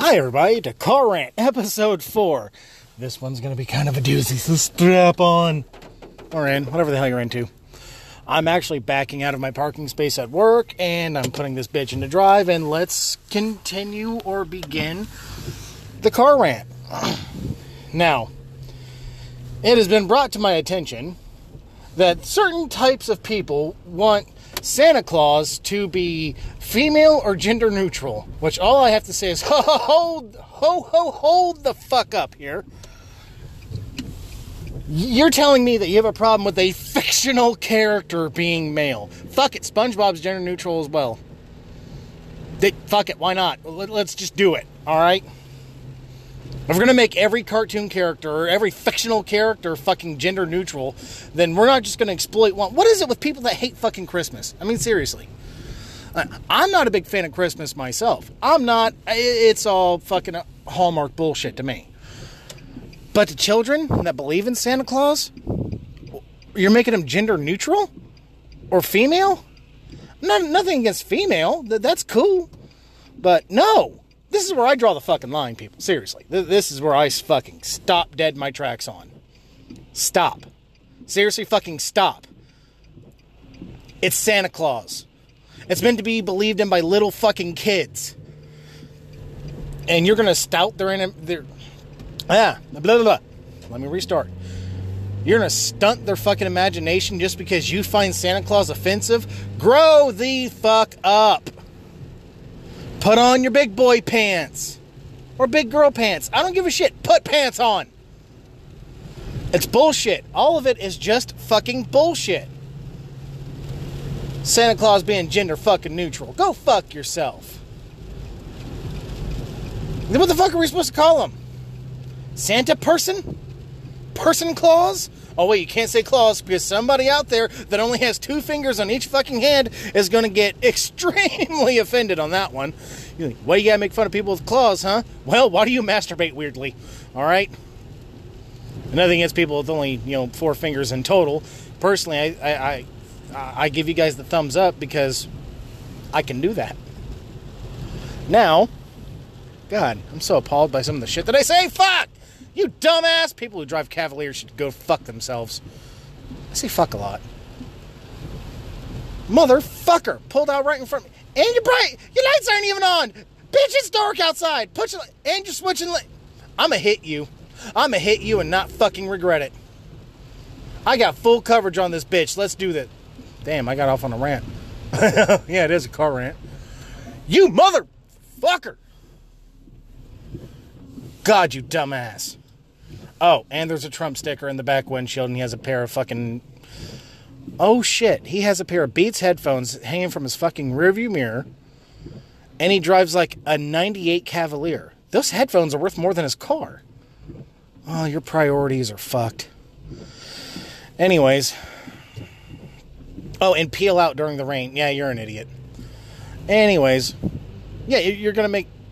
Hi, everybody, to Car Rant, episode 4. This one's to be kind of a doozy, so strap on. Or in, whatever the hell you're into. I'm actually backing out of my parking space at work, and I'm putting this bitch into drive, and let's continue or begin the Car Rant. now, it has been brought to my attention that certain types of people want Santa Claus to be female or gender neutral, which all I have to say is ho ho hold ho ho hold the fuck up here. You're telling me that you have a problem with a fictional character being male. Fuck it, SpongeBob's gender neutral as well. They, fuck it, why not? Let's just do it, alright? If we're gonna make every cartoon character or every fictional character fucking gender neutral, then we're not just gonna exploit one. What is it with people that hate fucking Christmas? I mean, seriously. I'm not a big fan of Christmas myself. I'm not. It's all fucking Hallmark bullshit to me. But to children that believe in Santa Claus, you're making them gender neutral or female. Not, nothing against female. That's cool. But no, this is where I draw the fucking line, people. Seriously. This is where I fucking stop dead my tracks on. Stop. Seriously, fucking stop. It's Santa Claus. It's meant to be believed in by little fucking kids. And you're gonna stout their their ah blah blah blah. Let me restart. You're gonna stunt their fucking imagination just because you find Santa Claus offensive? Grow the fuck up. Put on your big boy pants or big girl pants. I don't give a shit. Put pants on. It's bullshit. All of it is just fucking bullshit. Santa Claus being gender fucking neutral. Go fuck yourself. Then What the fuck are we supposed to call him? Santa person? Person Claus? Oh wait, you can't say claws because somebody out there that only has two fingers on each fucking hand is going to get extremely offended on that one. Like, why do you gotta make fun of people with claws, huh? Well, why do you masturbate weirdly? All right. Nothing against people with only you know four fingers in total. Personally, I I, I, I give you guys the thumbs up because I can do that. Now, God, I'm so appalled by some of the shit that I say. Fuck! You dumbass! People who drive Cavaliers should go fuck themselves. I say fuck a lot. Motherfucker! Pulled out right in front of me. And your bright, your lights aren't even on! Bitch, it's dark outside! Put your, and you're switching li- I'ma hit you. I'ma hit you and not fucking regret it. I got full coverage on this bitch. Let's do that. Damn, I got off on a rant. yeah, it is a car rant. You motherfucker! God, you dumbass. Oh, and there's a Trump sticker in the back windshield, and he has a pair of fucking. Oh shit, he has a pair of Beats headphones hanging from his fucking rearview mirror, and he drives like a 98 Cavalier. Those headphones are worth more than his car. Oh, your priorities are fucked. Anyways. Oh, and peel out during the rain. Yeah, you're an idiot. Anyways. Yeah, you're gonna make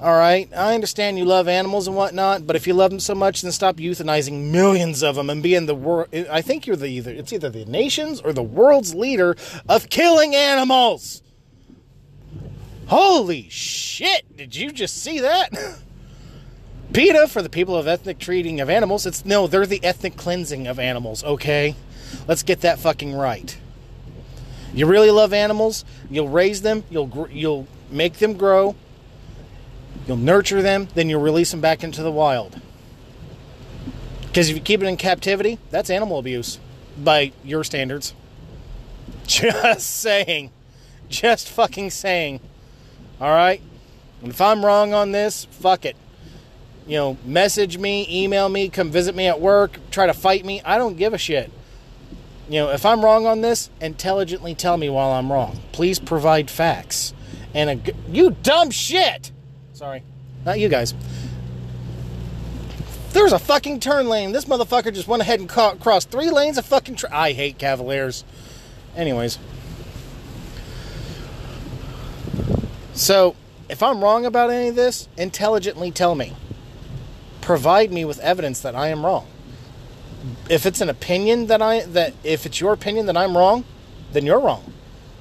All right, I understand you love animals and whatnot, but if you love them so much, then stop euthanizing millions of them and being the world. I think you're the either it's either the nation's or the world's leader of killing animals. Holy shit! Did you just see that? PETA for the people of ethnic treating of animals. It's no, they're the ethnic cleansing of animals. Okay, let's get that fucking right. You really love animals. You'll raise them. You'll you'll make them grow You'll nurture them, then you'll release them back into the wild. Because if you keep it in captivity, that's animal abuse by your standards. Just saying. Just fucking saying. All right? And if I'm wrong on this, fuck it. You know, message me, email me, come visit me at work, try to fight me. I don't give a shit. You know, if I'm wrong on this, intelligently tell me while I'm wrong. Please provide facts. And a, you dumb shit! Sorry. Not you guys. There's a fucking turn lane. This motherfucker just went ahead and ca- crossed three lanes of fucking. Tra- I hate Cavaliers. Anyways. So, if I'm wrong about any of this, intelligently tell me. Provide me with evidence that I am wrong. If it's an opinion that I that if it's your opinion that I'm wrong, then you're wrong.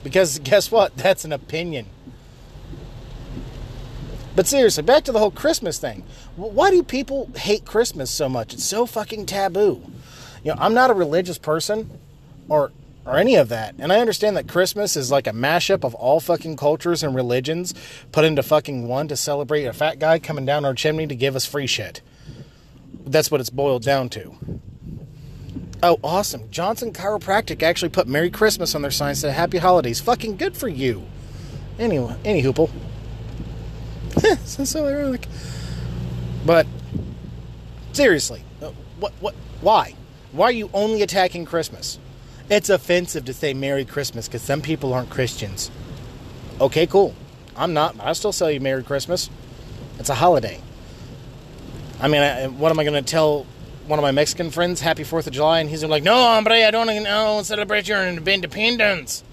Because guess what? That's an opinion. But seriously, back to the whole Christmas thing. Why do people hate Christmas so much? It's so fucking taboo. You know, I'm not a religious person or or any of that. And I understand that Christmas is like a mashup of all fucking cultures and religions put into fucking one to celebrate a fat guy coming down our chimney to give us free shit. That's what it's boiled down to. Oh, awesome. Johnson Chiropractic actually put Merry Christmas on their sign of Happy Holidays. Fucking good for you. Anyway, any hoople. so, so ironic. But seriously, uh, what what why? Why are you only attacking Christmas? It's offensive to say Merry Christmas because some people aren't Christians. Okay, cool. I'm not, but I still say Merry Christmas. It's a holiday. I mean, I, what am I going to tell one of my Mexican friends Happy 4th of July? And he's like, no, hombre, I don't, I don't celebrate your independence.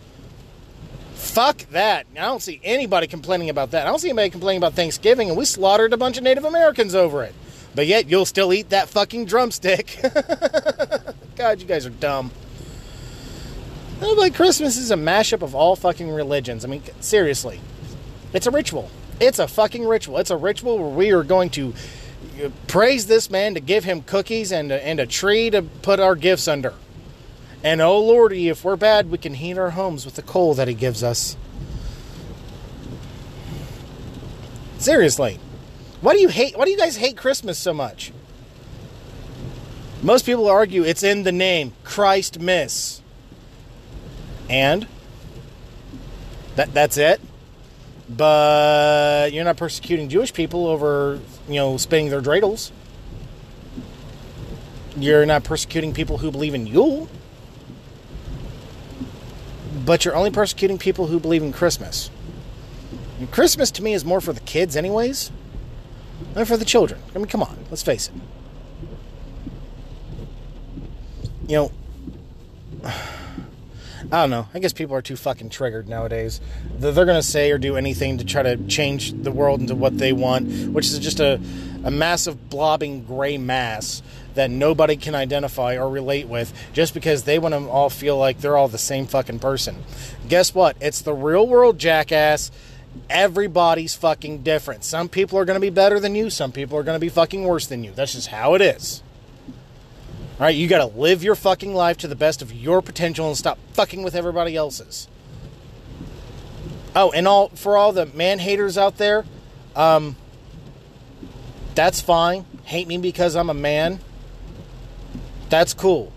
Fuck that. I don't see anybody complaining about that. I don't see anybody complaining about Thanksgiving, and we slaughtered a bunch of Native Americans over it. But yet, you'll still eat that fucking drumstick. God, you guys are dumb. Like Christmas is a mashup of all fucking religions. I mean, seriously, it's a ritual. It's a fucking ritual. It's a ritual where we are going to uh, praise this man to give him cookies and a, and a tree to put our gifts under. And oh lordy, if we're bad, we can heat our homes with the coal that he gives us. Seriously, why do you hate? Why do you guys hate Christmas so much? Most people argue it's in the name Christ Miss. And that that's it. But you're not persecuting Jewish people over, you know, spinning their dreidels. You're not persecuting people who believe in Yule. But you're only persecuting people who believe in Christmas. And Christmas to me is more for the kids, anyways, than for the children. I mean, come on, let's face it. You know. I don't know. I guess people are too fucking triggered nowadays. They're going to say or do anything to try to change the world into what they want, which is just a, a massive blobbing gray mass that nobody can identify or relate with just because they want to all feel like they're all the same fucking person. Guess what? It's the real world, jackass. Everybody's fucking different. Some people are going to be better than you, some people are going to be fucking worse than you. That's just how it is. All right, you got to live your fucking life to the best of your potential and stop fucking with everybody else's. Oh, and all for all the man haters out there, um, that's fine. Hate me because I'm a man. That's cool.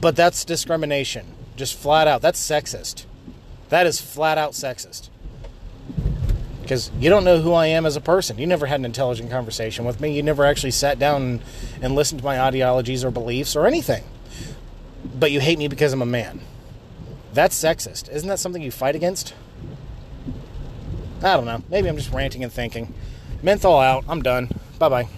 But that's discrimination. Just flat out. That's sexist. That is flat out sexist because you don't know who I am as a person. You never had an intelligent conversation with me. You never actually sat down and, listened to my ideologies or beliefs or anything. But you hate me because I'm a man. That's sexist. Isn't that something you fight against? I don't know. Maybe I'm just ranting and thinking. Menthol out. I'm done. Bye bye.